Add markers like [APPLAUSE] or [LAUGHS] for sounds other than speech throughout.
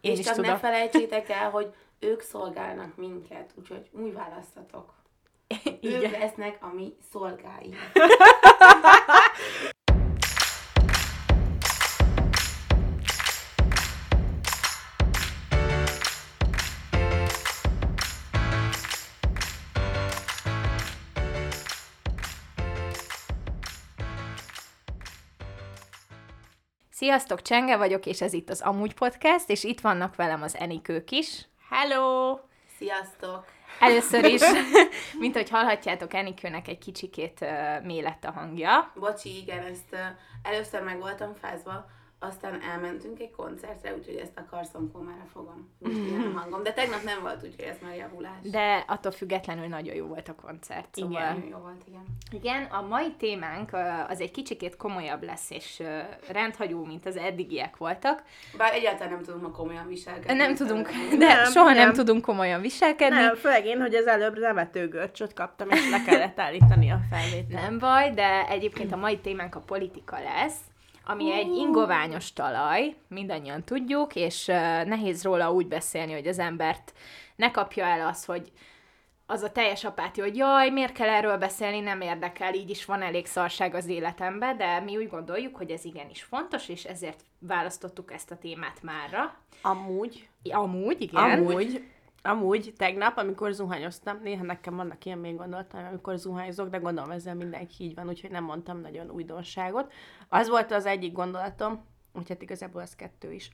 Én és csak tudom. ne felejtsétek el, hogy ők szolgálnak minket, úgyhogy úgy választatok. [LAUGHS] Ők Igen. lesznek a mi szolgái. [LAUGHS] Sziasztok, Csenge vagyok, és ez itt az Amúgy Podcast, és itt vannak velem az Enikők is. Hello! Sziasztok! Először is, [LAUGHS] mint hogy hallhatjátok, Enikőnek egy kicsikét uh, mély lett a hangja. Bocsi, igen, ezt uh, először meg voltam fázva, aztán elmentünk egy koncertre, úgyhogy ezt a karszomkómára fogom. Most a hangom. De tegnap nem volt, úgyhogy ez már javulás. De attól függetlenül nagyon jó volt a koncert. Szóval... Nagyon jó volt, igen. Igen, a mai témánk az egy kicsikét komolyabb lesz, és rendhagyó, mint az eddigiek voltak. Bár egyáltalán nem tudunk ma komolyan viselkedni. Nem tudunk, de Nem, soha nem, nem. tudunk komolyan viselkedni. Nem, főleg én, hogy az előbb nevetőgörcsöt kaptam, és le kellett állítani a felvételt. Nem baj, de egyébként a mai témánk a politika lesz, ami egy ingoványos talaj, mindannyian tudjuk, és nehéz róla úgy beszélni, hogy az embert ne kapja el az, hogy az a teljes apátia, hogy jaj, miért kell erről beszélni, nem érdekel, így is van elég szarság az életemben, de mi úgy gondoljuk, hogy ez igenis fontos, és ezért választottuk ezt a témát mára. Amúgy, Amúgy, igen. amúgy, amúgy tegnap, amikor zuhányoztam, néha nekem vannak ilyen még gondoltam, amikor zuhányozok, de gondolom ezzel mindenki így van, úgyhogy nem mondtam nagyon újdonságot. Az volt az egyik gondolatom, hogy hát igazából az kettő is,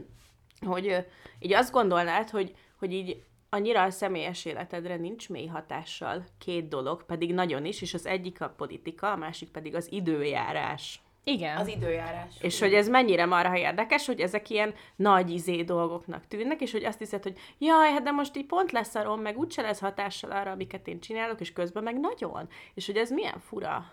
[CLEARS THROAT] hogy így azt gondolnád, hogy, hogy így annyira a személyes életedre nincs mély hatással két dolog, pedig nagyon is, és az egyik a politika, a másik pedig az időjárás. Igen. Az időjárás. És hogy ez mennyire marha érdekes, hogy ezek ilyen nagy izé dolgoknak tűnnek, és hogy azt hiszed, hogy jaj, hát de most így pont leszarom, meg úgyse lesz hatással arra, amiket én csinálok, és közben meg nagyon. És hogy ez milyen fura.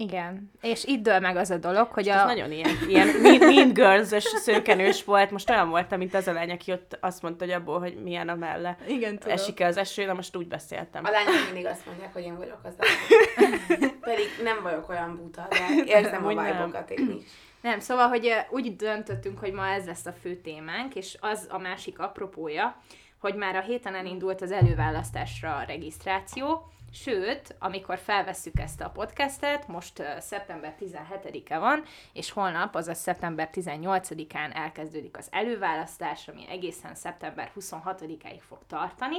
Igen. És itt dől meg az a dolog, hogy Ez a... nagyon ilyen, ilyen mean, mean girls szőkenős volt. Most olyan voltam, mint az a lány, aki ott azt mondta, hogy abból, hogy milyen a melle. Igen, tudom. Esik-e az eső, na most úgy beszéltem. A lányok mindig azt mondják, hogy én vagyok az lány. [LAUGHS] Pedig nem vagyok olyan buta, de érzem a Úgy nem. vibe-okat én is. Nem, szóval, hogy úgy döntöttünk, hogy ma ez lesz a fő témánk, és az a másik apropója, hogy már a héten elindult az előválasztásra a regisztráció, sőt, amikor felvesszük ezt a podcastet, most ö, szeptember 17-e van, és holnap, azaz szeptember 18-án elkezdődik az előválasztás, ami egészen szeptember 26-áig fog tartani.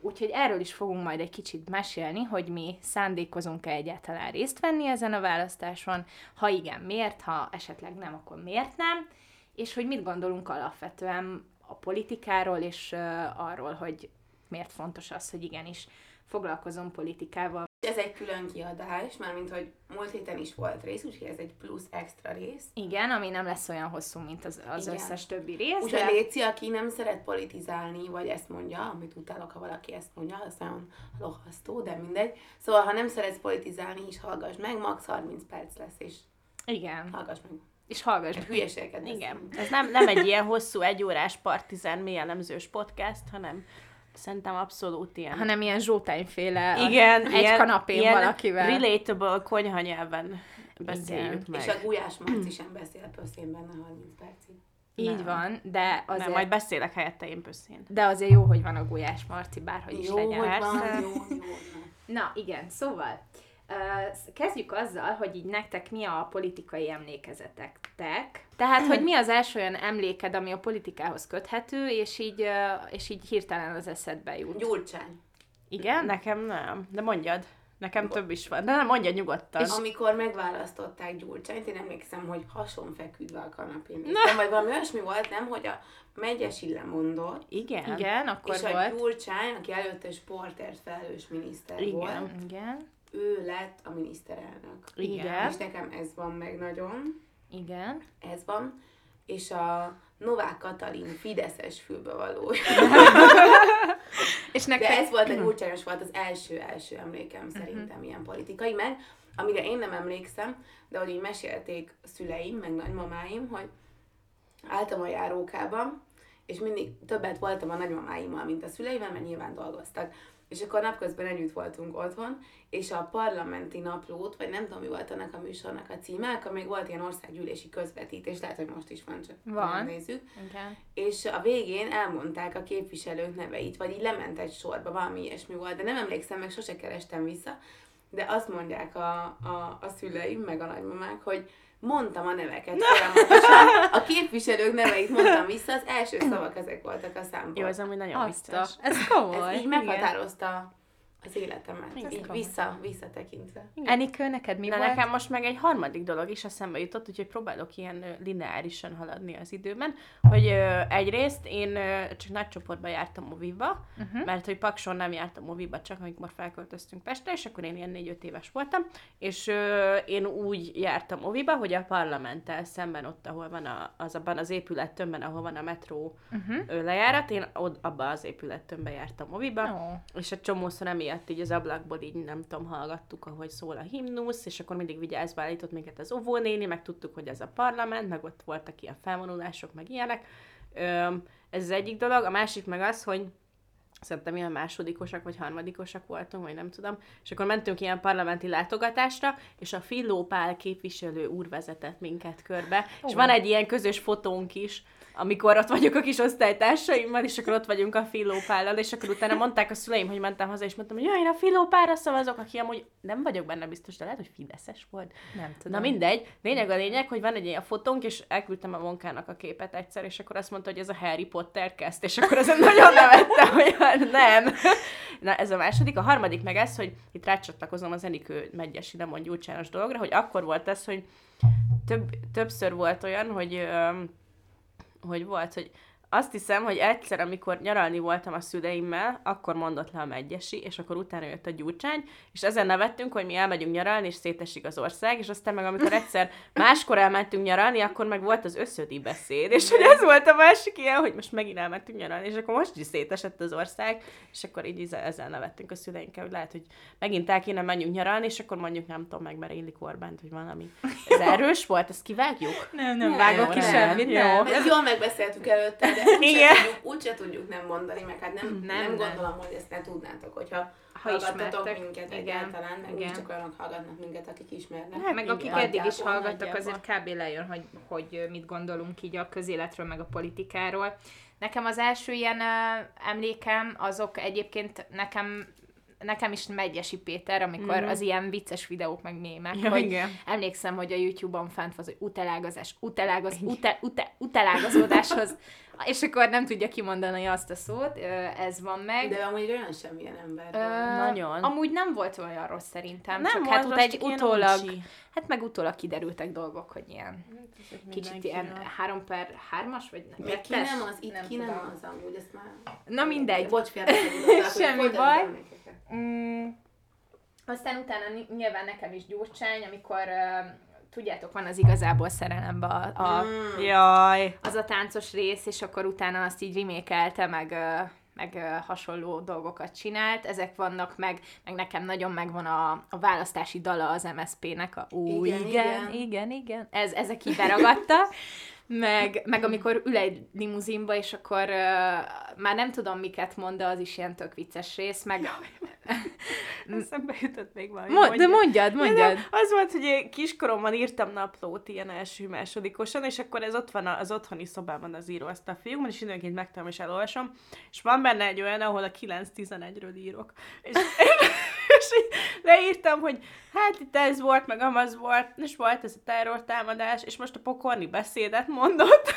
Úgyhogy erről is fogunk majd egy kicsit mesélni, hogy mi szándékozunk-e egyáltalán részt venni ezen a választáson, ha igen, miért, ha esetleg nem, akkor miért nem, és hogy mit gondolunk alapvetően a politikáról, és uh, arról, hogy miért fontos az, hogy igenis foglalkozom politikával. Ez egy külön kiadás, mármint, hogy múlt héten is volt rész, úgyhogy ez egy plusz extra rész. Igen, ami nem lesz olyan hosszú, mint az, az Igen. összes többi rész, Úgyhogy de... Léci, aki nem szeret politizálni, vagy ezt mondja, amit utálok, ha valaki ezt mondja, az nagyon lohasztó, de mindegy. Szóval, ha nem szeretsz politizálni, is hallgass meg, max 30 perc lesz, és Igen, hallgass meg. és hallgass meg. Hülyeségeket Igen. Ez nem, nem egy ilyen hosszú, egyórás partizán mélyelemzős podcast, hanem szerintem abszolút ilyen. hanem ilyen zsótányféle igen, egy ilyen, kanapén ilyen valakivel. relatable konyha nyelven beszéljük Igen. meg. És a Gulyás Marci sem beszél pöszén benne 30 percig. Így Nem. van, de azért, Nem, majd beszélek helyette én pösszén. de azért jó, hogy van a Gulyás Marci, bárhogy is Jó, legyen. hogy van, [LAUGHS] jó, jó. na. Na, igen, szóval uh, kezdjük azzal, hogy így nektek mi a politikai emlékezetek. Tehát, hogy mi az első olyan emléked, ami a politikához köthető, és így, és így hirtelen az eszedbe jut. Gyurcsány. Igen? Nekem nem, de mondjad. Nekem több is van, de nem mondja nyugodtan. És amikor megválasztották Gyurcsányt, én emlékszem, hogy hason feküdve a kanapén. Nem, vagy valami olyasmi volt, nem, hogy a Megyesi lemondott, Igen. Igen, akkor és a volt. Gyurcsány, aki előtte sportért felelős miniszter Igen. volt, Igen, ő lett a miniszterelnök. Igen. És nekem ez van meg nagyon, igen. ez van. És a Novák Katalin Fideszes fülbevaló. [LAUGHS] És De nektek... ez volt a gyurcsányos volt az első-első emlékem szerintem ilyen politikai, meg amire én nem emlékszem, de hogy így mesélték szüleim, meg nagymamáim, hogy álltam a járókában, és mindig többet voltam a nagymamáimmal, mint a szüleivel, mert nyilván dolgoztak. És akkor napközben együtt voltunk otthon, és a parlamenti naplót, vagy nem tudom, mi volt annak a műsornak a címe, akkor még volt ilyen országgyűlési közvetítés, lehet, hogy most is van, csak Van. nem nézzük. Igen. És a végén elmondták a képviselők neveit, vagy így lement egy sorba, valami ilyesmi volt, de nem emlékszem, meg sose kerestem vissza, de azt mondják a, a, a szüleim, meg a nagymamák, hogy mondtam a neveket folyamatosan, a képviselők neveit mondtam vissza, az első szavak ezek voltak a számból. Jó, ez amúgy nagyon Azt a, vicces. ez komoly. Ez így meghatározta az életemet, Igen. így vissza, visszatekintve. Enikő, neked mi Na volt? nekem most meg egy harmadik dolog is eszembe jutott, úgyhogy próbálok ilyen lineárisan haladni az időben, hogy ö, egyrészt én ö, csak nagy csoportba jártam moviba, uh-huh. mert hogy Pakson nem jártam moviba, csak amikor felköltöztünk Pestre, és akkor én ilyen 4-5 éves voltam, és ö, én úgy jártam moviba, hogy a parlamenttel szemben ott, ahol van a, az abban az épülettömbben, ahol van a metró uh-huh. lejárat, én ott, abba az épülettömbben jártam moviba, Ó. és egy csomószor emiatt így az ablakból így nem tudom, hallgattuk, ahogy szól a himnusz, és akkor mindig vigyázva állított minket az óvónéni, meg tudtuk, hogy ez a parlament, meg ott voltak ilyen felvonulások, meg ilyenek. Öm, ez az egyik dolog. A másik meg az, hogy szerintem ilyen másodikosak vagy harmadikosak voltunk, vagy nem tudom, és akkor mentünk ilyen parlamenti látogatásra, és a Fillópál képviselő úr vezetett minket körbe, és van egy ilyen közös fotónk is, amikor ott vagyok a kis osztálytársaimmal, és akkor ott vagyunk a Fillópállal, és akkor utána mondták a szüleim, hogy mentem haza, és mondtam, hogy jaj, én a Fillópára szavazok, aki amúgy nem vagyok benne biztos, de lehet, hogy Fideszes volt. Nem tudom. Na mindegy, lényeg a lényeg, hogy van egy ilyen fotónk, és elküldtem a munkának a képet egyszer, és akkor azt mondta, hogy ez a Harry Potter kezd, és akkor ezen nagyon nevettem, hogy nem. Na ez a második. A harmadik meg ez, hogy itt rácsatlakozom az Enikő Megyesi Lemon Gyurcsános dologra, hogy akkor volt ez, hogy több, többször volt olyan, hogy, hogy volt, hogy azt hiszem, hogy egyszer, amikor nyaralni voltam a szüleimmel, akkor mondott le a megyesi, és akkor utána jött a gyurcsány, és ezen nevettünk, hogy mi elmegyünk nyaralni, és szétesik az ország, és aztán meg amikor egyszer máskor elmentünk nyaralni, akkor meg volt az összödi beszéd, és hogy ez volt a másik ilyen, hogy most megint elmentünk nyaralni, és akkor most is szétesett az ország, és akkor így ezzel- nevettünk a szüleinkkel, hogy lehet, hogy megint el kéne menjünk nyaralni, és akkor mondjuk nem tudom, meg illik Orbánt, vagy valami. Ez erős volt, ezt kivágjuk? Nem, nem Nem, vágok ki semmit, jó. Mert jól megbeszéltük előtte, de úgyse Igen. tudjuk, úgyse tudjuk nem mondani, meg hát nem, nem, Nem, gondolom, hogy ezt ne tudnátok, hogyha Ha hallgattatok minket Igen. egyáltalán, meg Igen. csak olyanok hallgatnak minket, akik ismernek. Hát, meg akik eddig is hallgattak, azért kb. lejön, hogy, hogy mit gondolunk így a közéletről, meg a politikáról. Nekem az első ilyen uh, emlékem, azok egyébként nekem nekem is Megyesi Péter, amikor Mhm. az ilyen vicces videók meg mémek, Ja, hogy igen. emlékszem, hogy a YouTube-on fent van, hogy utelágazás, utelágaz, ute, ute, utelágazódáshoz, [LAUGHS] és akkor nem tudja kimondani azt a szót, ez van meg. De amúgy olyan semmilyen ember Ö, volt. Nagyon. Amúgy nem volt olyan rossz szerintem, Nem csak volt hát ut- egy utólag, uncsi. hát meg utólag kiderültek dolgok, hogy ilyen kicsit ilyen három per hármas, vagy nem? Meg ki nem az, itt ki nem az amúgy, ezt már... Na mindegy. Bocs, Semmi baj. Mm, aztán utána ny- nyilván nekem is gyurcsány, amikor uh, tudjátok, van az igazából szerelemben a, a, Mm. Jaj. az a táncos rész, és akkor utána azt így remékelte, meg, meg hasonló dolgokat csinált. Ezek vannak meg, meg nekem nagyon megvan a, a választási dala az MSZP-nek. A, ó, Igen, igen, igen. igen, igen, igen. Ez, ezek így beragadta. [LAUGHS] Meg, meg amikor ül egy limuzinba, és akkor uh, már nem tudom, miket mond, de az is ilyen tök vicces rész, meg... [LAUGHS] [LAUGHS] Eszembe jutott még valami. Mo- de mondja. mondjad, Ja, mondjad. nem, az volt, hogy én kiskoromban írtam naplót ilyen első másodikosan, és akkor ez ott van az otthoni szobában az íróasztal fiúkban, és időnként megtalálom és elolvasom, és van benne egy olyan, ahol a 9-11-ről írok. És, [LAUGHS] és így leírtam, hogy hát itt ez volt, meg amaz volt, és volt ez a terrortámadás, és most a pokorni beszédet mondott.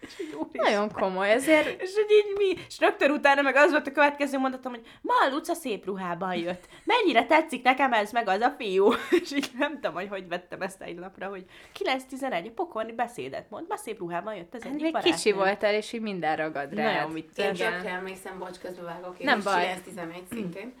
És [LAUGHS] így. Nagyon komoly, ezért És hogy így mi, és rögtön utána meg az volt a következő mondatom, hogy ma a Luca szép ruhában jött. Mennyire tetszik nekem ez meg az a fiú? [LAUGHS] És így nem tudom, hogy hogy vettem ezt egy lapra, hogy 9-11, a pokorni beszédet mond, ma szép ruhában jött ez hát egyik még barátnőm. kicsi voltál, és így minden ragad rá. Nagyon vicces. Én tökre emlékszem, bocs, közbevágok, én Nem baj. 9-11 szintén,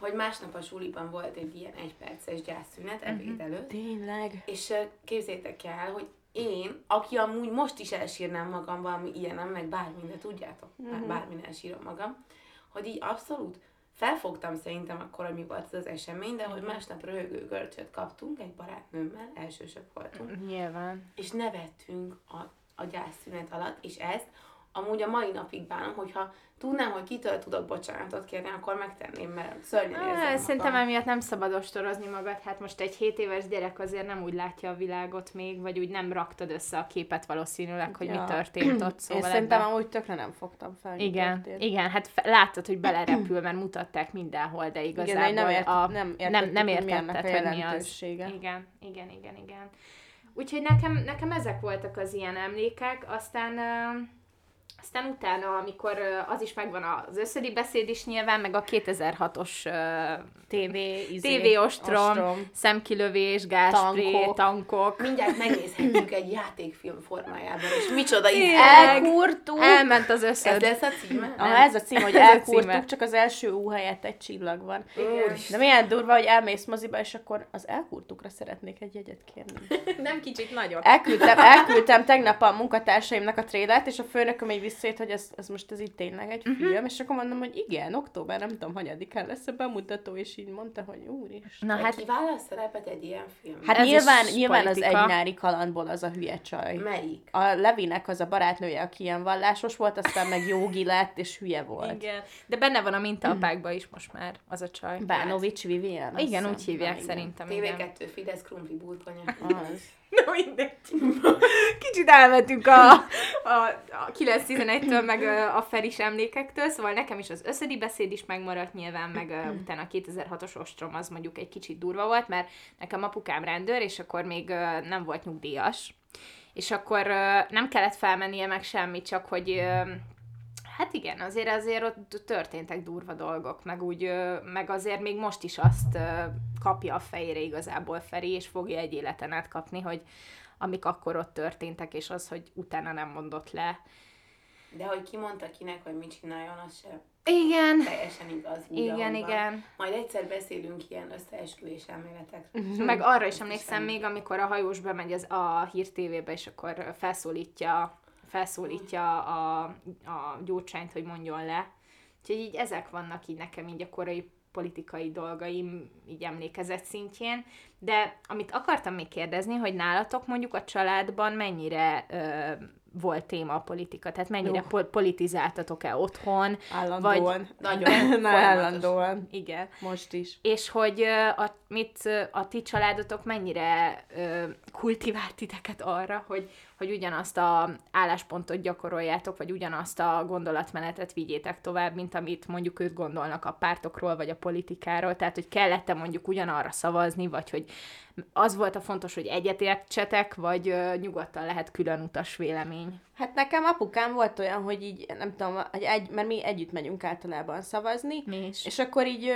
hogy másnap a suliban volt egy ilyen egyperces gyászszünet ebéd előtt, Tényleg. és képzétek el, hogy én, aki amúgy most is elsírnám magam valami ilyenem, meg bármin, de tudjátok, már bármin elsírom magam, hogy így abszolút felfogtam szerintem akkor, hogy mi volt az, az esemény, de hogy másnap röhögő görcsöt kaptunk egy barátnőmmel, elsősök voltunk, Nyilván. és nevettünk a, a gyászszünet alatt, és ezt amúgy a mai napig bánom, hogyha tudnám, hogy kitől tudok bocsánatot kérni, akkor megtenném, mert szörnyen érzem Á, magam. Szerintem emiatt nem szabad ostorozni magad, hát most egy 7 éves gyerek azért nem úgy látja a világot még, vagy úgy nem raktad össze a képet valószínűleg, hogy Ja. mi történt ott, Én szóval szerintem ebben- amúgy tökre nem fogtam fel. igen, igen, hát fe- láttad, hogy belerepül, mert mutatták mindenhol, de igazából Igen, nem, ért, a, nem, nem, értettük, nem hogy ennek értetted, a hogy mi az. Igen, igen, igen, igen. Úgyhogy nekem, nekem ezek voltak az ilyen emlékek, aztán ö, aztán utána, amikor az is megvan az összödi beszéd is nyilván, meg a 2006-os ö, TV, izé, TV ostrom, ostrom. szemkilövés, gázspré, tankok. Tankok. Mindjárt megnézhetjük egy játékfilm formájában, és micsoda így Elkurtuk! Elment az Ez összöd. lesz a címe? Aha, ez a cím, hogy Ez elkurtuk, csak az első U helyett egy csillag van. Igen. De milyen durva, hogy elmész moziba, és akkor az elkurtukra szeretnék egy jegyet kérni. Nem kicsit nagyobb. Elküldtem, elküldtem tegnap a munkatársaimnak a trélert, és a főnököm így visszajött, hogy ez, ez most ez itt tényleg egy Mhm. film, és akkor mondom, hogy igen, október, nem tudom, hanyadikán lesz a bemutató, és így mondta, hogy úristen. Na Hát ki válasz szerepet egy ilyen filmben? Hát Ez nyilván, is nyilván az politika. egy nyári kalandból az a hülye csaj. Melyik? A Levinek az a barátnője, aki ilyen vallásos volt, aztán meg jogi lett, és hülye volt. igen. De benne van a mintaapákban is most már az a csaj. Bánovics Vivian. Igen, úgy hívják szerintem. Igen. TV2 Fidesz krumpli burgonya. Az. [LAUGHS] Na mindegy. Kicsit elmentünk a, a, a 9-11-től, meg a, Feris emlékektől, szóval nekem is az összedi beszéd is megmaradt nyilván, meg uh, utána a 2006-os ostrom az mondjuk egy kicsit durva volt, mert nekem apukám rendőr, és akkor még uh, nem volt nyugdíjas. És akkor uh, nem kellett felmennie meg semmit, csak hogy uh, Hát igen, azért azért ott történtek durva dolgok, meg úgy, meg azért még most is azt kapja a fejére igazából Feri, és fogja egy életen át kapni, hogy amik akkor ott történtek, és az, hogy utána nem mondott le. De hogy ki mondta kinek, hogy mit csináljon, az sem Igen, teljesen igaz. Igen, igen. Majd egyszer beszélünk ilyen összeesküvés elméletekről. Meg arra is emlékszem még, amikor a hajós bemegy az, a hír tévébe, és akkor felszólítja, felszólítja a, a gyurcsányt, hogy mondjon le. Úgyhogy így ezek vannak így nekem így a korai politikai dolgaim így emlékezet szintjén. De amit akartam még kérdezni, hogy nálatok mondjuk a családban mennyire ö, volt téma a politika? Tehát mennyire Jó. pol- politizáltatok-e otthon? Állandóan. Nagyon [LAUGHS] Na, állandóan. Igen. Most is. És hogy a, mit, a ti családotok mennyire ö, kultivált titeket arra, hogy, hogy ugyanazt a álláspontot gyakoroljátok, vagy ugyanazt a gondolatmenetet vigyétek tovább, mint amit mondjuk ők gondolnak a pártokról, vagy a politikáról. Tehát, hogy kellett-e mondjuk ugyanarra szavazni, vagy hogy az volt a fontos, hogy egyetértsetek, vagy ö, nyugodtan lehet külön utas vélemény. Hát nekem apukám volt olyan, hogy így, nem tudom, hogy egy, mert mi együtt megyünk általában szavazni, Mi is. és akkor így, ö,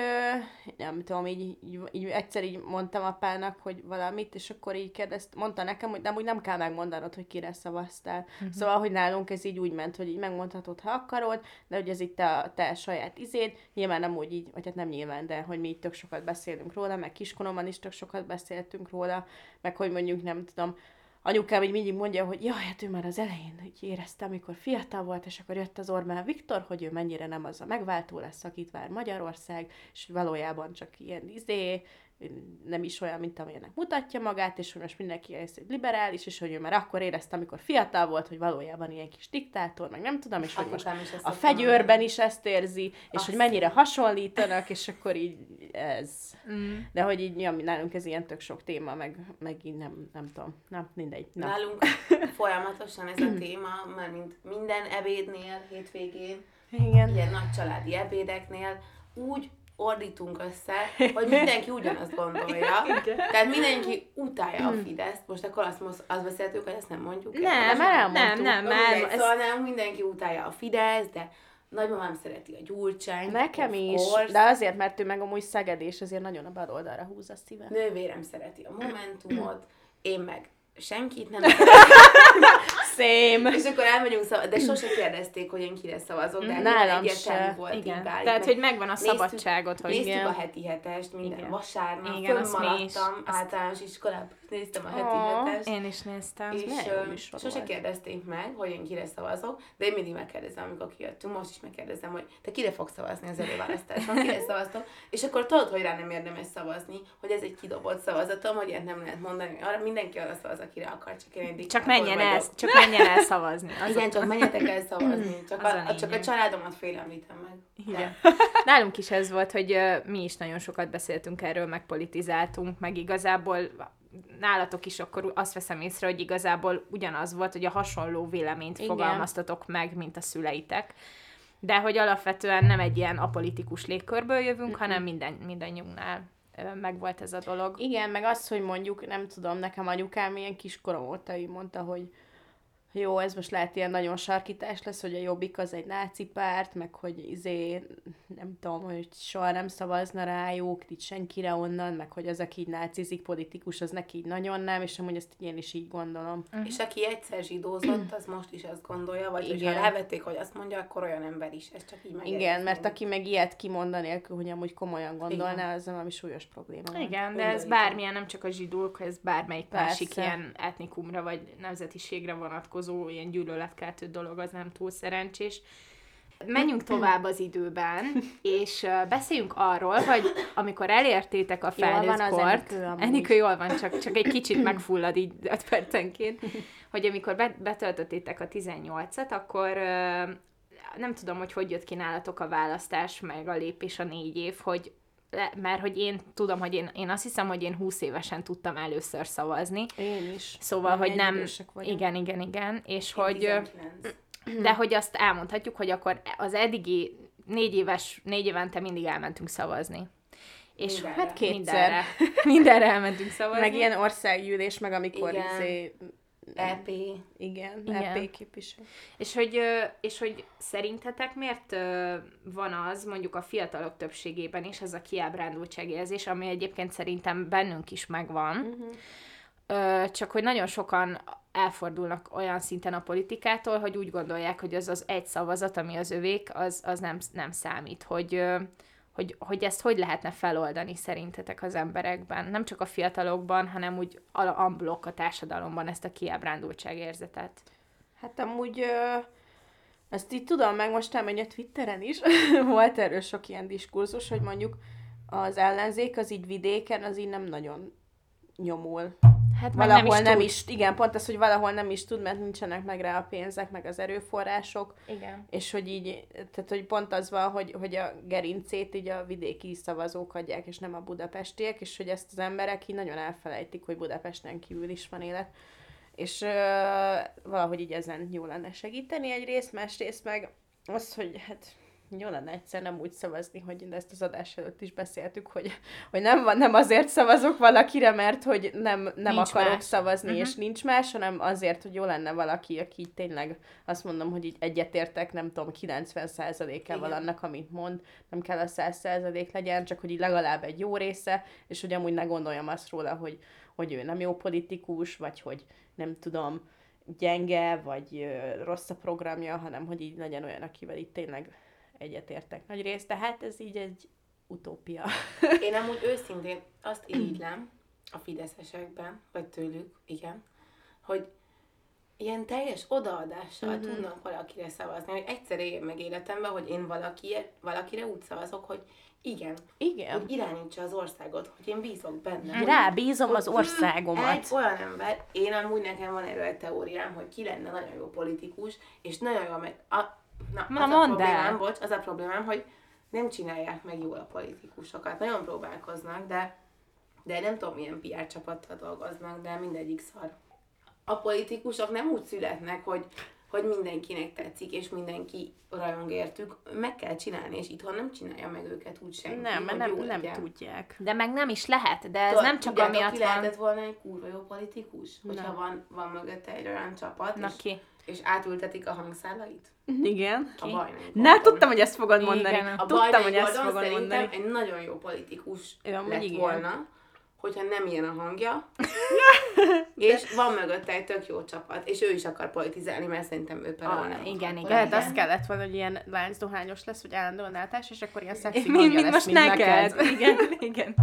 nem tudom, így, így, így egyszer így mondtam apának, hogy valamit, és akkor így kérdezt, mondta nekem, hogy nem, úgy nem kell megmondanod, hogy kire szavaztál. Uh-huh. Szóval, hogy nálunk ez így úgy ment, hogy így megmondhatod, ha akarod, de hogy ez itt te, te saját izéd, nyilván nem úgy így, vagy hát nem nyilván, de hogy mi így tök sokat beszélünk róla, meg kiskoromban is tök sokat beszéltünk róla, meg hogy mondjuk nem tudom, anyukám így mindig mondja, hogy jaj, hát ő már az elején hogy érezte, amikor fiatal volt, és akkor jött az Orbán Viktor, hogy ő mennyire nem az a megváltó lesz, akit vár Magyarország, és valójában csak ilyen izé, nem is olyan, mint amilyennek mutatja magát, és hogy most mindenki ez egy liberális, és hogy ő már akkor érezte, amikor fiatal volt, hogy valójában ilyen kis diktátor, meg nem tudom, és hogy most ezt a fegyőrben mondani. is ezt érzi, és Azt. hogy mennyire hasonlítanak, és akkor így ez. Mm. De hogy így ja, nálunk ez ilyen tök sok téma, meg, meg így nem, nem tudom, nem, mindegy. Nem. Nálunk folyamatosan ez a [CLEARS THROAT] téma, mert mint minden ebédnél, hétvégén, Igen. ilyen nagy családi ebédeknél, úgy ordítunk össze, hogy [LAUGHS] mindenki ugyanazt gondolja. Tehát mindenki utálja a Fideszt. Most akkor azt, most azt beszéltük, hogy ezt nem mondjuk el. Nem, már nem, elmondtuk. nem, Na, már mindegy, ez, Szóval nálunk mindenki utálja a Fidesz, de nagymamám szereti a gyurcsányt. Nekem is, course. de azért, mert ő meg amúgy Szeged, és azért nagyon a bal oldalra húz a szíve. Nővérem szereti a Momentumot, [CLEARS THROAT] én meg senkit nem [LAUGHS] Szém! És akkor elmegyünk szavazni, de sose kérdezték, hogy én kire szavazok, de hát Nálam egyértelmű volt igen. válik, Tehát, hogy megvan a néztük- szabadságot, hogy Néztük igen. a heti hetest, minden Igen. vasárnap, Igen, fönnmaradtam általános iskolában, néztem a heti Ó, hetest. Én is néztem. És műsor sose volt. kérdezték meg, hogy én kire szavazok, de én mindig megkérdezem, amikor kijöttünk, most is megkérdezem, hogy te kire fogsz szavazni az előválasztáson, kire [LAUGHS] szavaztam, és akkor tudod, hogy rá nem érdemes szavazni, hogy ez egy kidobott szavazatom, hogy ilyet nem lehet mondani, arra mindenki arra szavaz, akire akar, csak én egy Csak menjen el, vagyok. csak menjen el szavazni. [LAUGHS] Az Igen, csak menjetek el szavazni, [CLEARS THROAT] csak a, a csak a családomat félemlítem meg. Igen. [LAUGHS] Nálunk is ez volt, hogy ö, mi is nagyon sokat beszéltünk erről, meg politizáltunk, meg igazából nálatok is akkor azt veszem észre, hogy igazából ugyanaz volt, hogy a hasonló véleményt Igen. Fogalmaztatok meg, mint a szüleitek. De hogy alapvetően nem egy ilyen apolitikus légkörből jövünk, hanem minden, mindannyiunknál megvolt ez a dolog. Igen, meg az, hogy mondjuk, nem tudom, nekem anyukám ilyen kiskorom óta így mondta, hogy jó, ez most lehet ilyen nagyon sarkítás lesz, hogy a Jobbik az egy náci párt, meg hogy izé, nem tudom, hogy soha nem szavazna rájuk, itt senkire onnan, meg hogy az, aki így nácizik politikus, az neki így nagyon nem, és amúgy ezt én is így gondolom. És aki egyszer zsidózott, az most is azt gondolja, vagy Igen. hogyha rávették, hogy azt mondja, akkor olyan ember is. Ez csak így meg. Igen, mert aki meg ilyet kimond nélkül, hogy amúgy komolyan gondolná, az valami súlyos probléma. van. Igen, de Úgy ez van, bármilyen, nem csak a zsidók, ez bármelyik Persze. másik ilyen etnikumra vagy nemzetiségre vonatkozó ilyen gyűlöletkeltő dolog, az nem túl szerencsés. Menjünk tovább az időben, és beszéljünk arról, hogy amikor elértétek a Jól van felnőtt az kort, Enikő jól van, csak, csak egy kicsit megfullad így 5 percenként, hogy amikor bet- betöltöttétek a 18-at, akkor nem tudom, hogy hogy jött ki nálatok a választás, meg a lépés a négy év, hogy le, mert hogy én tudom, hogy én, én azt hiszem, hogy én 20 évesen tudtam először szavazni, Én is. Szóval, hogy nem... Igen, igen, igen. És Én hogy... ö, 19. De hogy azt elmondhatjuk, hogy akkor az eddigi négy éves, négy évente mindig elmentünk szavazni. És Mindenre. hát Kétszer. mindenre, mindenre elmentünk szavazni. Meg ilyen országgyűlés, meg amikor Igen. izé, EP. igen, Igen. EP képviselő. És hogy, és hogy szerintetek miért van az, mondjuk a fiatalok többségében is, ez a kiábrándultságérzés, ami egyébként szerintem bennünk is megvan. Ö, csak hogy nagyon sokan elfordulnak olyan szinten a politikától, hogy úgy gondolják, hogy az az egy szavazat, ami az övék, az, az nem, nem számít. Hogy, hogy, hogy ezt hogy lehetne feloldani szerintetek az emberekben? Nem csak a fiatalokban, hanem úgy amblok a társadalomban ezt a kiábrándultságérzetet. Hát amúgy ö, ezt így tudom meg most elmenni a Twitteren is. [LAUGHS] Volt erről sok ilyen diskurzus, hogy mondjuk az ellenzék az így vidéken, az így nem nagyon nyomul. Hát Valahol nem tud. is, igen, pont ez, hogy valahol nem is tud, mert nincsenek meg rá a pénzek, meg az erőforrások, Igen. és hogy így, tehát hogy pont az van, hogy, hogy a gerincét így a vidéki szavazók adják, és nem a budapestiek, és hogy ezt az emberek így nagyon elfelejtik, hogy Budapesten kívül is van élet. És ö, valahogy így ezen jó lenne segíteni egyrészt, másrészt meg az, hogy hát jó lenne egyszer nem úgy szavazni, hogy ezt az adás előtt is beszéltük, hogy, hogy nem, van, nem azért szavazok valakire, mert hogy nem, nem Nincs akarok más. szavazni, Mhm. és nincs más, hanem azért, hogy jó lenne valaki, aki így tényleg azt mondom, hogy így egyetértek, nem tudom, 90%-ával Igen. annak, amit mond, nem kell a 100% legyen, csak hogy így legalább egy jó része, és hogy amúgy ne gondoljam azt róla, hogy, hogy ő nem jó politikus, vagy hogy nem tudom, gyenge, vagy rossz a programja, hanem hogy így legyen olyan, akivel itt tényleg egyetértek nagy részt. Tehát ez így egy utópia. Én amúgy őszintén azt irigylem a fideszesekben, vagy tőlük, igen, hogy ilyen teljes odaadással Mhm. mm-hmm. tudnak valakire szavazni, hogy egyszer éljen meg életemben, hogy én valaki, valakire úgy szavazok, hogy igen, Igen. hogy irányítsa az országot, hogy én bízok benne. hogy- Rábízom hogy az országomat. Egy olyan ember, én amúgy nekem van erről egy teóriám, hogy ki lenne nagyon jó politikus, és nagyon jó meg... A, na, Na, az a mondd problémám, el. bocs, az a problémám, hogy nem csinálják meg jól a politikusokat. Nagyon próbálkoznak, de, de nem tudom, milyen PR csapattal dolgoznak, de mindegyik szar. A politikusok nem úgy születnek, hogy hogy mindenkinek tetszik, és mindenki rajong értük, meg kell csinálni, és itthon nem csinálja meg őket úgy senki. Nem, mert nem, nem legyen. tudják. De meg nem is lehet, de ez Tudod, nem csak amiatt ki van... lehetett volna egy kurva jó politikus? Hogyha Na. van, van mögötte egy olyan csapat, Na és, ki? és átültetik a hangszálait? Igen. A bajnai Na, Gordon. tudtam, hogy ezt fogod mondani. Igen. A Tudtam, hogy ezt fogod mondani. egy nagyon jó politikus Ő lett igen. volna, hogyha nem ilyen a hangja, [LAUGHS] és van mögötte egy tök jó csapat, és ő is akar politizálni, mert szerintem ő például Ah, nem igen, akar igen. Lehet, politizálni. az kellett volna, hogy ilyen láncdohányos lesz, hogy állandóan átás, és akkor ilyen szexi Mind, hangja mind lesz, most mint neked. [LAUGHS] Igen, [LAUGHS] igen.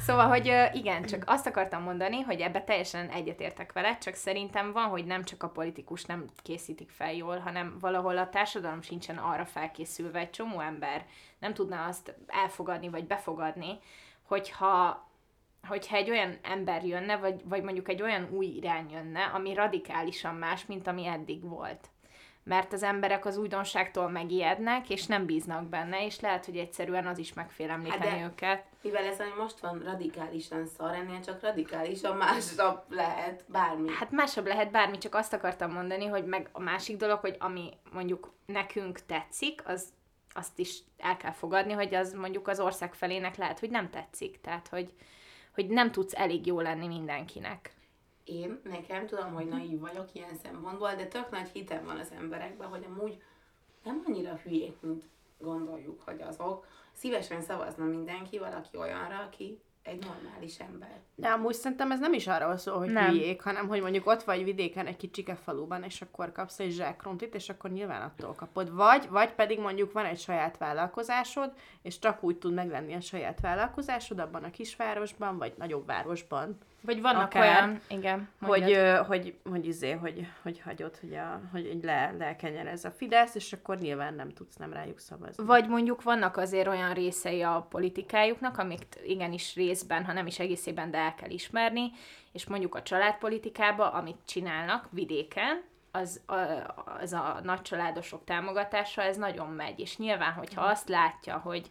Szóval, hogy igen, csak azt akartam mondani, hogy ebbe teljesen egyetértek vele, csak szerintem van, hogy nem csak a politikus nem készítik fel jól, hanem valahol a társadalom sincsen arra felkészülve, egy csomó ember nem tudná azt elfogadni, vagy befogadni, hogyha hogyha egy olyan ember jönne, vagy, vagy mondjuk egy olyan új irány jönne, ami radikálisan más, mint ami eddig volt. Mert az emberek az újdonságtól megijednek, és nem bíznak benne, és lehet, hogy egyszerűen az is megfélemlíteni Hát őket. Mivel ez, ami most van radikálisan szar, ennél csak radikálisan másabb lehet bármi. Hát másabb lehet bármi, csak azt akartam mondani, hogy meg a másik dolog, hogy ami mondjuk nekünk tetszik, az azt is el kell fogadni, hogy az mondjuk az ország felének lehet, hogy nem tetszik. Tehát, hogy, hogy nem tudsz elég jó lenni mindenkinek. Én, nekem tudom, hogy naív vagyok ilyen szempontból, de tök nagy hitem van az emberekben, hogy amúgy nem annyira hülyék, mint gondoljuk, hogy azok. Szívesen szavazna mindenki valaki olyanra, aki egy normális ember. De amúgy szerintem ez nem is arról szól, hogy Nem. hülyék, hanem hogy mondjuk ott vagy vidéken egy kicsike faluban, és akkor kapsz egy zsákrontit, és akkor nyilván attól kapod. Vagy, vagy pedig mondjuk van egy saját vállalkozásod, és csak úgy tud meglenni a saját vállalkozásod abban a kisvárosban, vagy nagyobb városban, Vagy vannak Akár, olyan, igen, hogy, mondjad. ö, hogy, hogy, izé, hogy, hogy hagyod, hogy, a, hogy így le, lekenyerez a Fidesz, és akkor nyilván nem tudsz nem rájuk szavazni. Vagy mondjuk vannak azért olyan részei a politikájuknak, amiket igenis részben, ha nem is egészében, de el kell ismerni, és mondjuk a családpolitikába, amit csinálnak vidéken, az, a, az a nagycsaládosok támogatása, ez nagyon megy, és nyilván, hogyha azt látja, hogy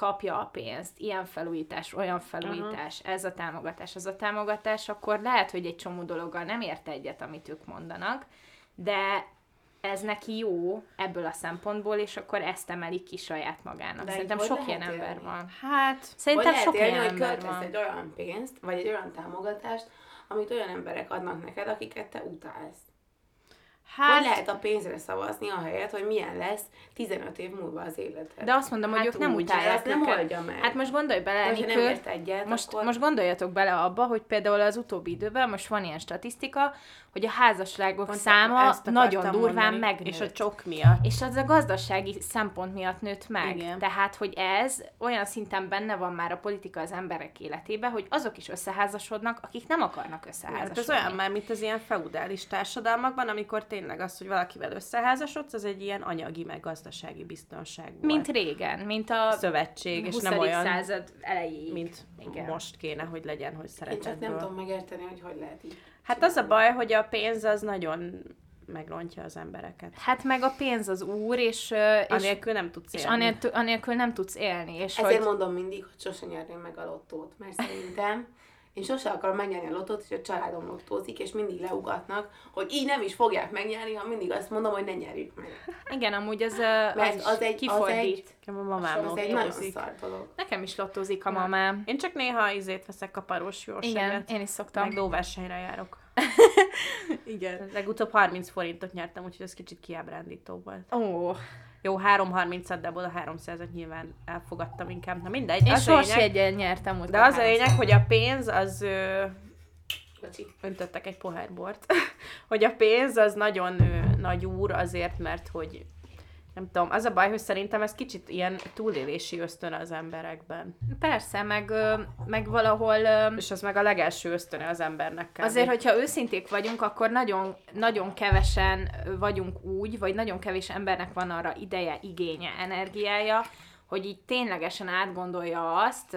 kapja a pénzt, ilyen felújítás, olyan felújítás, ez a támogatás, az a támogatás, akkor lehet, hogy egy csomó dologgal nem ért egyet, amit ők mondanak, de ez neki jó ebből a szempontból, és akkor ezt emelik ki saját magának. De Szerintem hogy sok ilyen élni? ember van. Hát, Szerintem sok lehet ilyen élni, hogy ember van. egy olyan pénzt, vagy egy olyan támogatást, amit olyan emberek adnak neked, akiket te utálsz. Hát, hogy lehet a pénzre szavazni a helyet, hogy milyen lesz 15 év múlva az életed. De azt mondom, hogy Hát ők nem úgy, ez nem oldja meg. Hát most gondolj bele, De hogyha nem egyet, most, akkor... most gondoljatok bele abba, hogy például az utóbbi időben most van ilyen statisztika, hogy a házasságok pont száma nagyon durván mondani, megnőtt. És a csok miatt. És az a gazdasági szempont miatt nőtt meg. Igen. Tehát, hogy ez olyan szinten benne van már a politika az emberek életébe, hogy azok is összeházasodnak, akik nem akarnak összeházasodni. Hát ez olyan már, mint az ilyen feudális társadalmakban, amikor tényleg az, hogy valakivel összeházasodsz, az egy ilyen anyagi, meg gazdasági biztonság volt. Mint régen, mint a szövetség, és 20. nem olyan, század elejéig. mint Igen. most kéne, hogy legyen, hogy Én csak nem tudom megérteni, hogy hogy lehet így. Hát az a baj, hogy a pénz az nagyon megrontja az embereket. Hát meg a pénz az úr, és, és, Anélkül nem tudsz és élni. anélkül, anélkül nem tudsz élni. És Ezért hogy, mondom mindig, hogy sose nyerném meg a lottót, mert szerintem én sose akarom megnyerni a lottót, és a családom lottózik, és mindig leugatnak, hogy így nem is fogják megnyerni, ha mindig azt mondom, hogy ne nyerjük meg. igen, amúgy ö, Mert az, az, egy, az kifordít. egy, Nekem a mamám az egy nagyon lottózik. szar dolog. Nekem is lottózik a mamám. Én csak néha izét veszek kaparós Igen, jóságet. én is szoktam. Meg lóversenyre járok. [LAUGHS] Igen. Legutóbb 30 forintot nyertem, úgyhogy ez kicsit kiábrándító volt. Ó, Jó, 3.30-at, de abból a 300-at nyilván elfogadtam inkább. Na mindegy, én sorsjegyen nyertem ott. de az a lényeg, hogy a pénz az ö, Bocsi. öntöttek egy pohár bort, [LAUGHS] hogy a pénz az nagyon ö, nagy úr azért, mert hogy nem tudom, az a baj, hogy szerintem ez kicsit ilyen túlélési ösztön az emberekben. Persze, meg, meg valahol... És az meg a legelső ösztöne az embernek. Kb. Azért, hogyha őszinték vagyunk, akkor nagyon, nagyon kevesen vagyunk úgy, vagy nagyon kevés embernek van arra ideje, igénye, energiája, hogy így ténylegesen átgondolja azt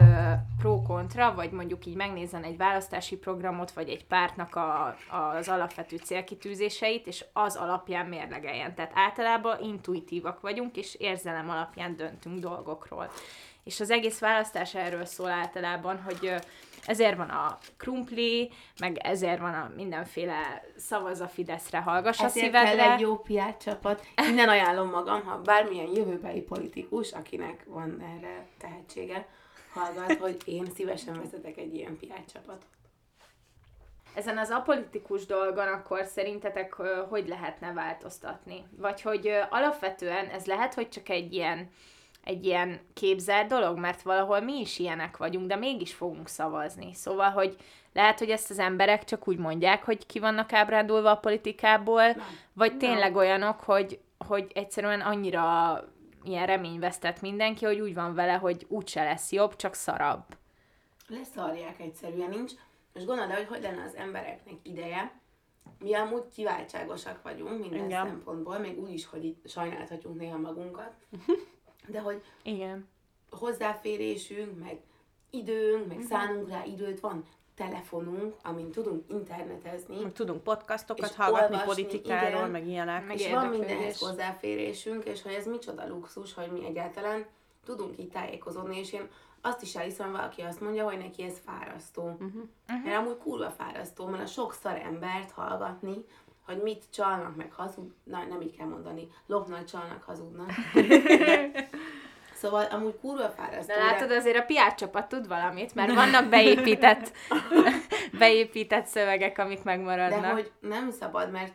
pro-kontra, vagy mondjuk így megnézzen egy választási programot, vagy egy pártnak a, az alapvető célkitűzéseit, és az alapján mérlegeljen. Tehát általában intuitívak vagyunk, és érzelem alapján döntünk dolgokról. És az egész választás erről szól általában, hogy ezért van a krumpli, meg ezért van a mindenféle szavaz a Fideszre, hallgass a Ezért kell szívedre. egy jó PR csapat. Innen ajánlom magam, ha bármilyen jövőbeli politikus, akinek van erre tehetsége, hallgat, [LAUGHS] hogy én szívesen vezetek egy ilyen PR csapatot. Ezen az apolitikus dolgon akkor szerintetek hogy lehetne változtatni? Vagy hogy alapvetően ez lehet, hogy csak egy ilyen egy ilyen képzelt dolog, mert valahol mi is ilyenek vagyunk, de mégis fogunk szavazni. Szóval, hogy lehet, hogy ezt az emberek csak úgy mondják, hogy ki vannak ábrándulva a politikából, nem. vagy tényleg nem. olyanok, hogy, hogy egyszerűen annyira ilyen reményvesztett mindenki, hogy úgy van vele, hogy úgyse lesz jobb, csak szarabb. Leszarják egyszerűen, nincs. És gondolod, hogy hogy lenne az embereknek ideje, mi amúgy kiváltságosak vagyunk minden Igen. szempontból, még úgy is, hogy itt sajnálhatjuk néha magunkat, [LAUGHS] de hogy Igen. hozzáférésünk, meg időnk, meg szánunk rá időt van, telefonunk, amin tudunk internetezni. Meg tudunk podcastokat hallgatni olvasni, politikáról, igen, meg ilyenek. Meg és van mindenhez hozzáférésünk, és hogy ez micsoda luxus, hogy mi egyáltalán tudunk így tájékozódni, és én azt is elhiszem, valaki azt mondja, hogy neki ez fárasztó. Uh-huh. Uh-huh. Mert amúgy kurva fárasztó, mert a sok szar embert hallgatni, hogy mit csalnak, meg hazud... Na, nem így kell mondani. Lopnak, csalnak, hazudnak. [LAUGHS] Szóval amúgy kurva fárasztó. De látod, azért a PR csapat tud valamit, mert vannak beépített, [LAUGHS] beépített szövegek, amik megmaradnak. De hogy nem szabad, mert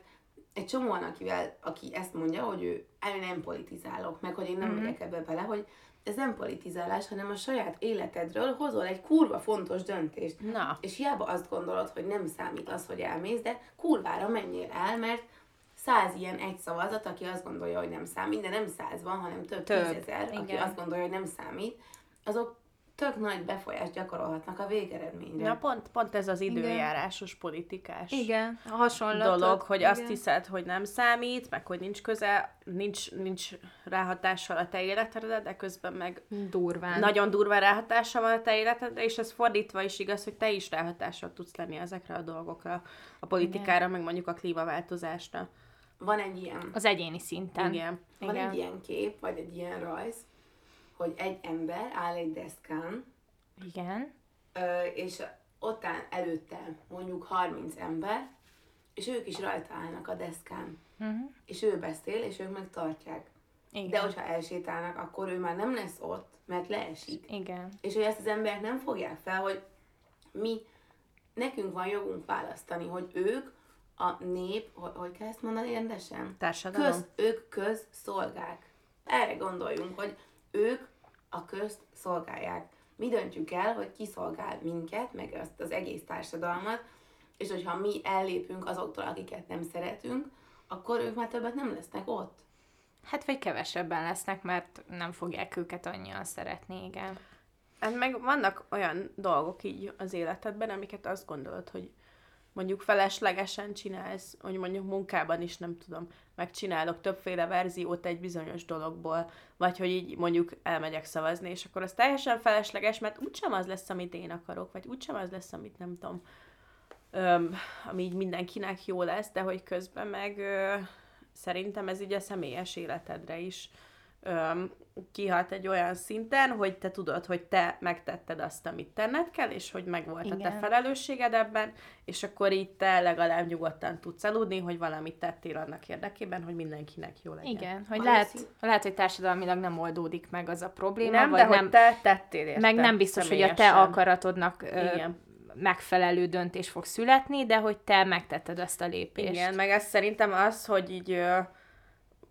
egy csomó van, akivel, aki ezt mondja, hogy ő, ő nem politizálok, meg hogy én nem mm-hmm. megyek ebbe bele, hogy ez nem politizálás, hanem a saját életedről hozol egy kurva fontos döntést. Na. És hiába azt gondolod, hogy nem számít az, hogy elmész, de kurvára menjél el, mert száz ilyen egy szavazat, aki azt gondolja, hogy nem számít, de nem száz van, hanem több, több. tízezer, aki azt gondolja, hogy nem számít, azok tök nagy befolyást gyakorolhatnak a végeredményre. Na pont, pont ez az időjárásos Igen. politikás Igen, hasonlatot. dolog, hogy Igen. azt hiszed, hogy nem számít, meg hogy nincs köze, nincs, nincs ráhatással a te életedre, de közben meg durván. nagyon durván ráhatással van a te életedre, és ez fordítva is igaz, hogy te is ráhatással tudsz lenni ezekre a dolgokra, a politikára, Igen. meg mondjuk a klímaváltozásra. Van egy ilyen... Az egyéni szinten. Igen. Van Igen. egy ilyen kép, vagy egy ilyen rajz, hogy egy ember áll egy deszkán, Igen. és ott áll előtte mondjuk 30 ember, és ők is rajta állnak a deszkán. Uh-huh. És ő beszél, és ők meg tartják. Igen. De hogyha elsétálnak, akkor ő már nem lesz ott, mert leesik. Igen. És hogy ezt az emberek nem fogják fel, hogy mi, nekünk van jogunk választani, hogy ők a nép, hogy, hogy kell ezt mondani rendesen? Társadalom. Köz, ők közszolgák. Erre gondoljunk, hogy ők a közt szolgálják. Mi döntjük el, hogy ki szolgál minket, meg azt az egész társadalmat, és hogyha mi ellépünk azoktól, akiket nem szeretünk, akkor ők már többet nem lesznek ott. Hát vagy kevesebben lesznek, mert nem fogják őket annyian szeretni, igen. Hát meg vannak olyan dolgok így az életedben, amiket azt gondolod, hogy mondjuk feleslegesen csinálsz, hogy mondjuk munkában is nem tudom, megcsinálok többféle verziót egy bizonyos dologból, vagy hogy így mondjuk elmegyek szavazni, és akkor az teljesen felesleges, mert úgysem az lesz, amit én akarok, vagy úgysem az lesz, amit nem tudom, öm, ami így mindenkinek jó lesz, de hogy közben meg ö, szerintem ez így a személyes életedre is öm, kihat egy olyan szinten, hogy te tudod, hogy te megtetted azt, amit tenned kell, és hogy megvolt Igen. a te felelősséged ebben, és akkor így te legalább nyugodtan tudsz aludni, hogy valamit tettél annak érdekében, hogy mindenkinek jó legyen. Igen, hogy lehet, lehet, hogy társadalmilag nem oldódik meg az a probléma, nem, vagy de nem, hogy te tettél érte, meg nem biztos, hogy a te akaratodnak ö, Igen. megfelelő döntés fog születni, de hogy te megtetted azt a lépést. Igen, meg ez szerintem az, hogy így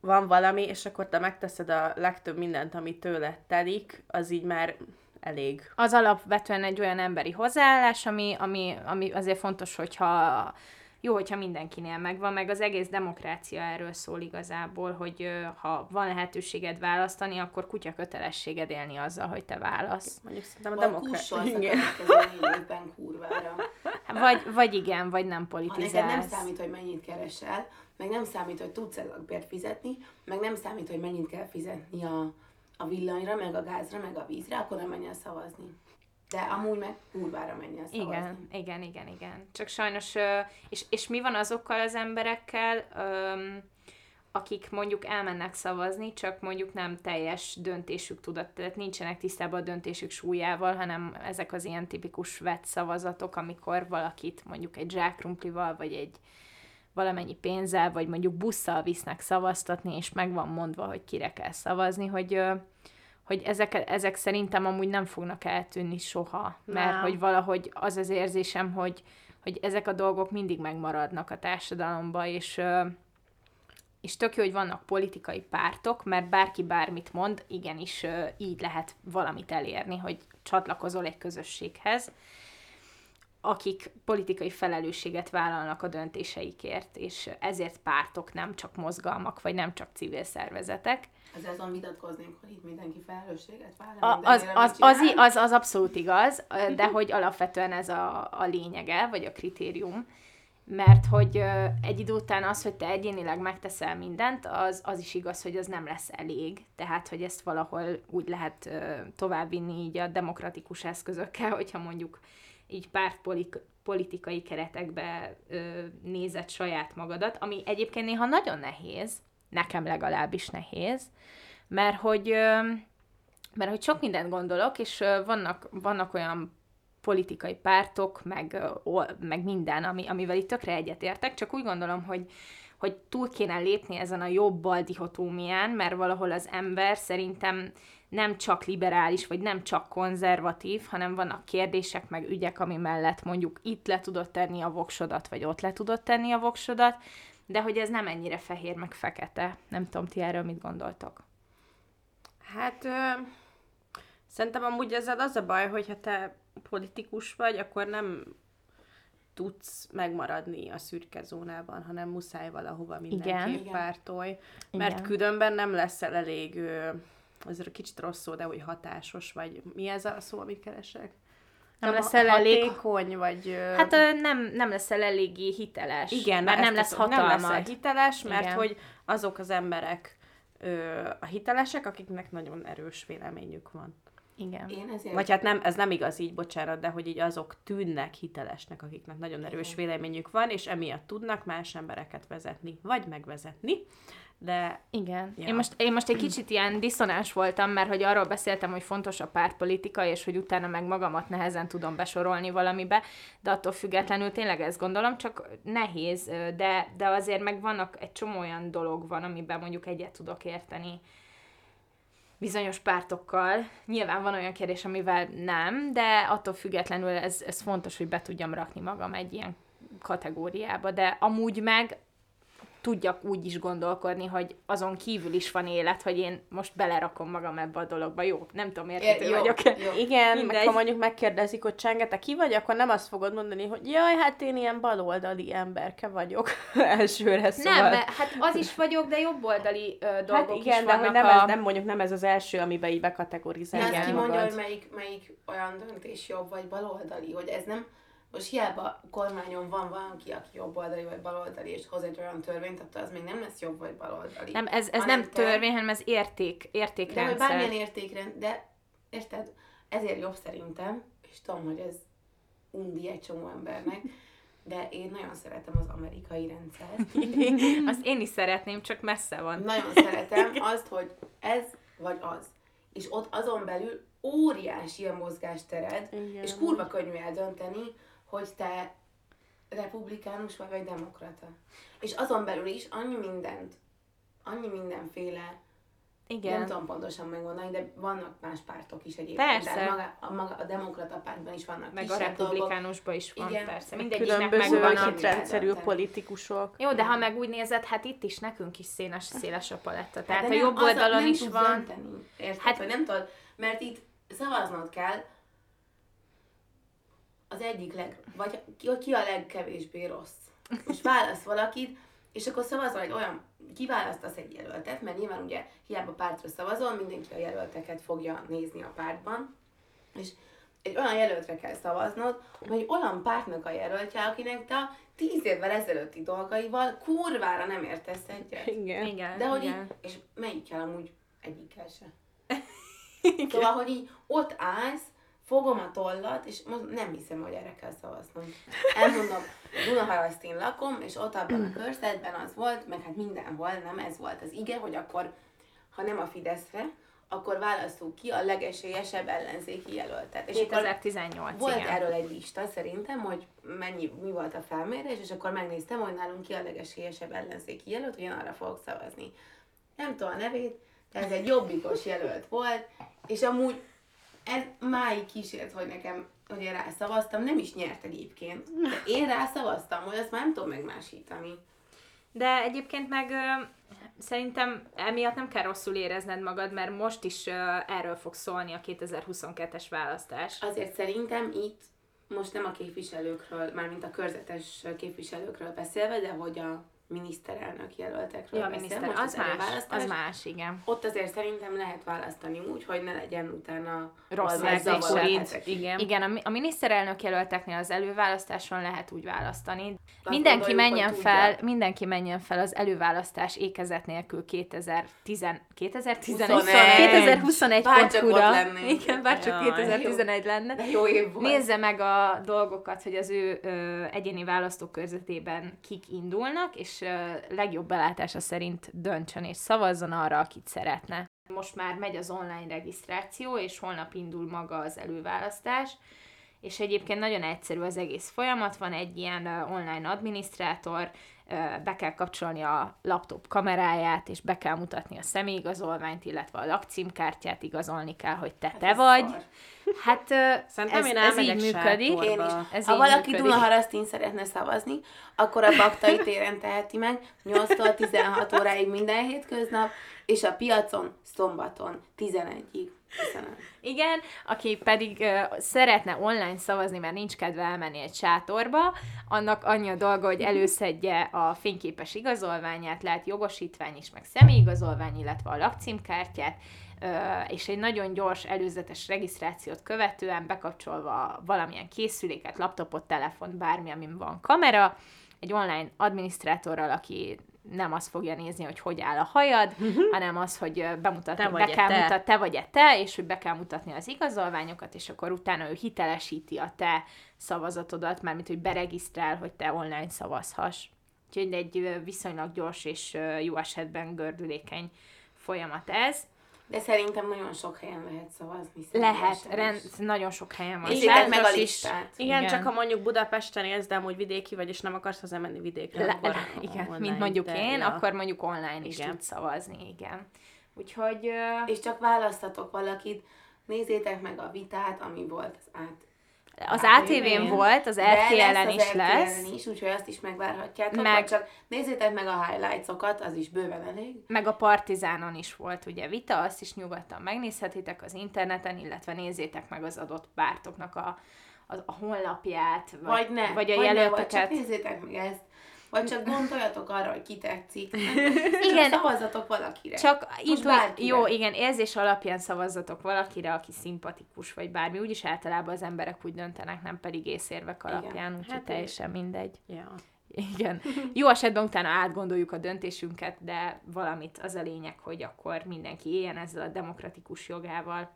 van valami, és akkor te megteszed a legtöbb mindent, ami tőle telik, az így már elég. Az alapvetően egy olyan emberi hozzáállás, ami, ami, ami azért fontos, hogyha jó, hogyha mindenkinél megvan, meg az egész demokrácia erről szól igazából, hogy ha van lehetőséged választani, akkor kutya kötelességed élni azzal, hogy te válasz. Mondjuk szerintem a demokrácia. Igen. kurvára. Vagy, vagy igen, vagy nem Ha neked politizálsz. nem számít, hogy mennyit keresel, meg nem számít, hogy tudsz-e lakbért fizetni, meg nem számít, hogy mennyit kell fizetni a, a villanyra, meg a gázra, meg a vízre, akkor nem menj el szavazni. De amúgy meg kurvára menj el szavazni. Igen, igen, igen, igen. Csak sajnos, és, és mi van azokkal az emberekkel, akik mondjuk elmennek szavazni, csak mondjuk nem teljes döntésük tudat, tehát nincsenek tisztában a döntésük súlyával, hanem ezek az ilyen tipikus vett szavazatok, amikor valakit mondjuk egy zsákrumplival, vagy egy valamennyi pénzzel, vagy mondjuk busszal visznek szavaztatni, és meg van mondva, hogy kire kell szavazni, hogy, hogy ezek, ezek szerintem amúgy nem fognak eltűnni soha, mert Nem. hogy valahogy az az érzésem, hogy, hogy ezek a dolgok mindig megmaradnak a társadalomba, és és tök jó, hogy vannak politikai pártok, mert bárki bármit mond, igenis így lehet valamit elérni, hogy csatlakozol egy közösséghez, akik politikai felelősséget vállalnak a döntéseikért, és ezért pártok, nem csak mozgalmak, vagy nem csak civil szervezetek. Az azon vitatkoznék, hogy itt mindenki felelősséget vállal. A, az, az, az, az, az abszolút igaz, de hogy alapvetően ez a, a lényege, vagy a kritérium, mert hogy egy idő után az, hogy te egyénileg megteszel mindent, az, az is igaz, hogy az nem lesz elég. Tehát, hogy ezt valahol úgy lehet továbbvinni így a demokratikus eszközökkel, hogyha mondjuk így pártpolitikai keretekbe ö, nézed saját magadat, ami egyébként néha nagyon nehéz, nekem legalábbis nehéz, mert hogy, ö, mert hogy sok mindent gondolok, és ö, vannak, vannak olyan politikai pártok, meg, ö, meg minden, ami, amivel itt tökre egyetértek, csak úgy gondolom, hogy, hogy túl kéne lépni ezen a jobb-bal dihotómián, mert valahol az ember szerintem nem csak liberális, vagy nem csak konzervatív, hanem vannak kérdések, meg ügyek, ami mellett mondjuk itt le tudod tenni a voksodat, vagy ott le tudod tenni a voksodat, de hogy ez nem ennyire fehér, meg fekete. Nem tudom, ti erről mit gondoltok? Hát ö, szerintem amúgy ezzel az a baj, hogyha te politikus vagy, akkor nem tudsz megmaradni a szürke zónában, hanem muszáj valahova mindenképp pártolj, mert Igen. különben nem leszel elég ö, azért kicsit rossz szó, de hogy hatásos, vagy mi ez a szó, amit keresek? Nem leszel elég... Hatékony, vagy... Hát nem, nem leszel eléggé hiteles. Igen, mert nem lesz hatalmad. Nem leszel hiteles, mert Igen. hogy azok az emberek ö, a hitelesek, akiknek nagyon erős véleményük van. Igen. Én ezért... Vagy hát nem, ez nem igaz így, bocsánat, de hogy így azok tűnnek hitelesnek, akiknek nagyon erős véleményük van, és emiatt tudnak más embereket vezetni, vagy megvezetni de... Igen. Ja. Én, most, én most egy kicsit ilyen diszonás voltam, mert hogy arról beszéltem, hogy fontos a pártpolitika, és hogy utána meg magamat nehezen tudom besorolni valamibe, de attól függetlenül tényleg ezt gondolom, csak nehéz, de, de azért meg vannak egy csomó olyan dolog van, amiben mondjuk egyet tudok érteni bizonyos pártokkal. Nyilván van olyan kérdés, amivel nem, de attól függetlenül ez, ez fontos, hogy be tudjam rakni magam egy ilyen kategóriába, de amúgy meg tudjak úgy is gondolkodni, hogy azon kívül is van élet, hogy én most belerakom magam ebbe a dologba. Jó, nem tudom, értető é, vagyok. Jó. [LAUGHS] Igen, Mindegy. meg ha mondjuk megkérdezik, hogy Csenge, te ki vagy, akkor nem azt fogod mondani, hogy jaj, hát én ilyen baloldali emberke vagyok [LAUGHS] elsőre, szóval. Nem, mert hát az is vagyok, de jobboldali ö, hát dolgok hát igen, is de hogy nem, a... ez, nem mondjuk nem ez az első, amiben így bekategorizálják De azt kimondja, hogy melyik, melyik olyan döntés jobb vagy baloldali, hogy ez nem most hiába kormányon van valaki, aki jobboldali vagy baloldali, és hoz egy olyan törvényt, attól az még nem lesz jobb vagy baloldali. Nem, ez, ez nem te... törvény, hanem ez érték, értékrendszer. De bármilyen értékrend, de érted, ezért jobb szerintem, és tudom, hogy ez undi egy csomó embernek, de én nagyon szeretem az amerikai rendszert. [LAUGHS] azt én is szeretném, csak messze van. Nagyon szeretem azt, hogy ez vagy az. És ott azon belül óriási a mozgástered, Igen. és kurva könnyű eldönteni, hogy te republikánus vagy, vagy demokrata. És azon belül is annyi mindent, annyi mindenféle igen. Nem tudom pontosan megmondani, de vannak más pártok is egyébként. Persze. Tehát maga, a, maga, a demokrata pártban is vannak Meg a republikánusban is van, Igen. persze. Mindegyiknek megvan a rendszerű politikusok. Jó, de ha meg úgy nézed, hát itt is nekünk is széles, széles a paletta. Tehát hát a jobb oldalon is van. Dönteni, érted? Hát, hogy nem tudod, mert itt szavaznod kell, az egyik leg, vagy ki, ki a legkevésbé rossz. Most válasz valakit, és akkor szavazol egy olyan, kiválasztasz egy jelöltet, mert nyilván ugye hiába pártra szavazol, mindenki a jelölteket fogja nézni a pártban, és egy olyan jelöltre kell szavaznod, hogy olyan pártnak a jelöltje, akinek te a tíz évvel ezelőtti dolgaival kurvára nem értesz egyet. Igen. igen De hogy igen. Így, és melyikkel amúgy egyikkel se. [LAUGHS] Szóval, hogy így ott állsz, fogom a tollat, és nem hiszem, hogy erre kell szavaznom. Elmondom, Dunaharasztin lakom, és ott abban a körzetben az volt, meg hát mindenhol, nem ez volt az ige, hogy akkor, ha nem a Fideszre, akkor választunk ki a legesélyesebb ellenzéki jelöltet. És 2018, Volt igen. erről egy lista szerintem, hogy mennyi, mi volt a felmérés, és akkor megnéztem, hogy nálunk ki a legesélyesebb ellenzéki jelölt, hogy arra fogok szavazni. Nem tudom a nevét, de ez egy jobbikos jelölt volt, és amúgy ez máig kísért, hogy nekem, hogy én rá szavaztam, nem is nyert egyébként. De én rá szavaztam, hogy azt már nem tudom megmásítani. De egyébként meg ö, szerintem emiatt nem kell rosszul érezned magad, mert most is ö, erről fog szólni a 2022-es választás. Azért szerintem itt most nem a képviselőkről, mármint a körzetes képviselőkről beszélve, de hogy a miniszterelnök jelöltekről Ja, a beszél, miniszter, most az más, az más, igen. Ott azért szerintem lehet választani úgy, hogy ne legyen utána Rossz valami érzéseid. zavarhetek. Igen. Igen, a, a miniszterelnök jelölteknél az előválasztáson lehet úgy választani. Azt Mindenki menjen fel, tudják. mindenki menjen fel az előválasztás ékezet nélkül 2010, 2011, 21. 2021 Bárcsak pontúra. ott lennénk. Igen, bárcsak Jaj, 2011 lenne. De jó év volt. Nézze meg a dolgokat, hogy az ő ö, egyéni választókörzetében kik indulnak, és legjobb belátása szerint döntsön és szavazzon arra, akit szeretne. Most már megy az online regisztráció, és holnap indul maga az előválasztás, és egyébként nagyon egyszerű az egész folyamat, van egy ilyen online adminisztrátor, be kell kapcsolni a laptop kameráját, és be kell mutatni a személyigazolványt, illetve a lakcímkártyát, igazolni kell, hogy te te Ez vagy. szar. Hát Szerintem ez, én ez így működik. Én is. Ez ha így valaki. Dunaharasztin szeretne szavazni, akkor a Baktai [LAUGHS] téren teheti meg 8-tól 16 óráig minden hétköznap, és a piacon szombaton 11-ig. Köszönöm. Igen, aki pedig ö, szeretne online szavazni, mert nincs kedve elmenni egy sátorba, annak annyi a dolga, hogy előszedje a fényképes igazolványát, lehet jogosítvány is, meg személyigazolvány, illetve a lakcímkártyát, ö, és egy nagyon gyors előzetes regisztrációt követően bekapcsolva valamilyen készüléket, laptopot, telefont, bármi, amin van kamera, egy online adminisztrátorral, aki nem azt fogja nézni, hogy hogy áll a hajad, hanem az, hogy bemutatni, Te be kell te? mutatni, te vagy-e te, és hogy be kell mutatni az igazolványokat, és akkor utána ő hitelesíti a te szavazatodat, mármint, hogy beregisztrál, hogy te online szavazhass. Úgyhogy egy viszonylag gyors és jó esetben gördülékeny folyamat ez. De szerintem nagyon sok helyen lehet szavazni. Lehet, rend, nagyon sok helyen van. Nézzétek meg a is. listát. Igen, Igen. csak ha mondjuk Budapesten élsz, de amúgy vidéki vagy, és nem akarsz hazamenni vidékre, Le, akkor le, [LAUGHS] igen, online, mint mondjuk de, én, ja. akkor mondjuk online is Igen. tudsz szavazni, igen. Úgyhogy... És csak választatok valakit, nézzétek meg a vitát, ami volt az át. Az ATV-n. ATV-n volt, az RTL-en az is lesz. RTL-en is, úgyhogy azt is megvárhatjátok. Meg- csak nézzétek meg a highlights-okat, az is bőven elég. Meg a Partizánon is volt ugye vita, azt is nyugodtan megnézhetitek az interneten, illetve nézzétek meg az adott pártoknak a, a, a honlapját, vagy, Vagy ne, vagy a vagy, ne, vagy jelölteket. csak nézzétek meg ezt. Vagy csak gondoljatok arra, hogy ki tetszik. [LAUGHS] Igen. Csak szavazzatok valakire. Csak intu- bárkire. jó, igen, érzés alapján szavazzatok valakire, aki szimpatikus, vagy bármi. Úgyis általában az emberek úgy döntenek, nem pedig észérvek alapján, úgyhogy Hát teljesen mindegy. Ja. Igen. Jó esetben utána átgondoljuk a döntésünket, de valamit az a lényeg, hogy akkor mindenki éljen ezzel a demokratikus jogával.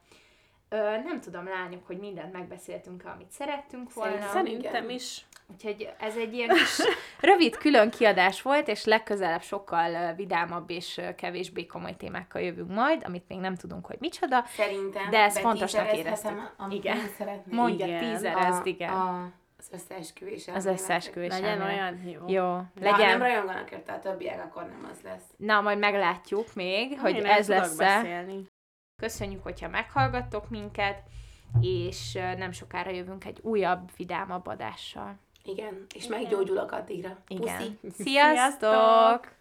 Ö, nem tudom, lányok, hogy mindent megbeszéltünk, amit szerettünk volna. Szerintem- is. Úgyhogy ez egy ilyen kis [LAUGHS] rövid külön kiadás volt, és legközelebb sokkal vidámabb és kevésbé komoly témákkal jövünk majd, amit még nem tudunk, hogy micsoda. Szerintem De ezt fontosnak éreztük. Igen. én szeretnék. Mondja, Igen. tízerezd, igen. A, az összeesküvés. Az összeesküvés. Legyen olyan jó. Jó, De ha nem legyen. rajonganak érte a többiek, akkor nem az lesz. Na, majd meglátjuk még, hogy Én ez tudok lesz-e. Köszönjük, hogyha meghallgattok minket, és nem sokára jövünk egy újabb, vidámabb adással. Igen, és meggyógyulok addigra. Igen. Puszi. Sziasztok!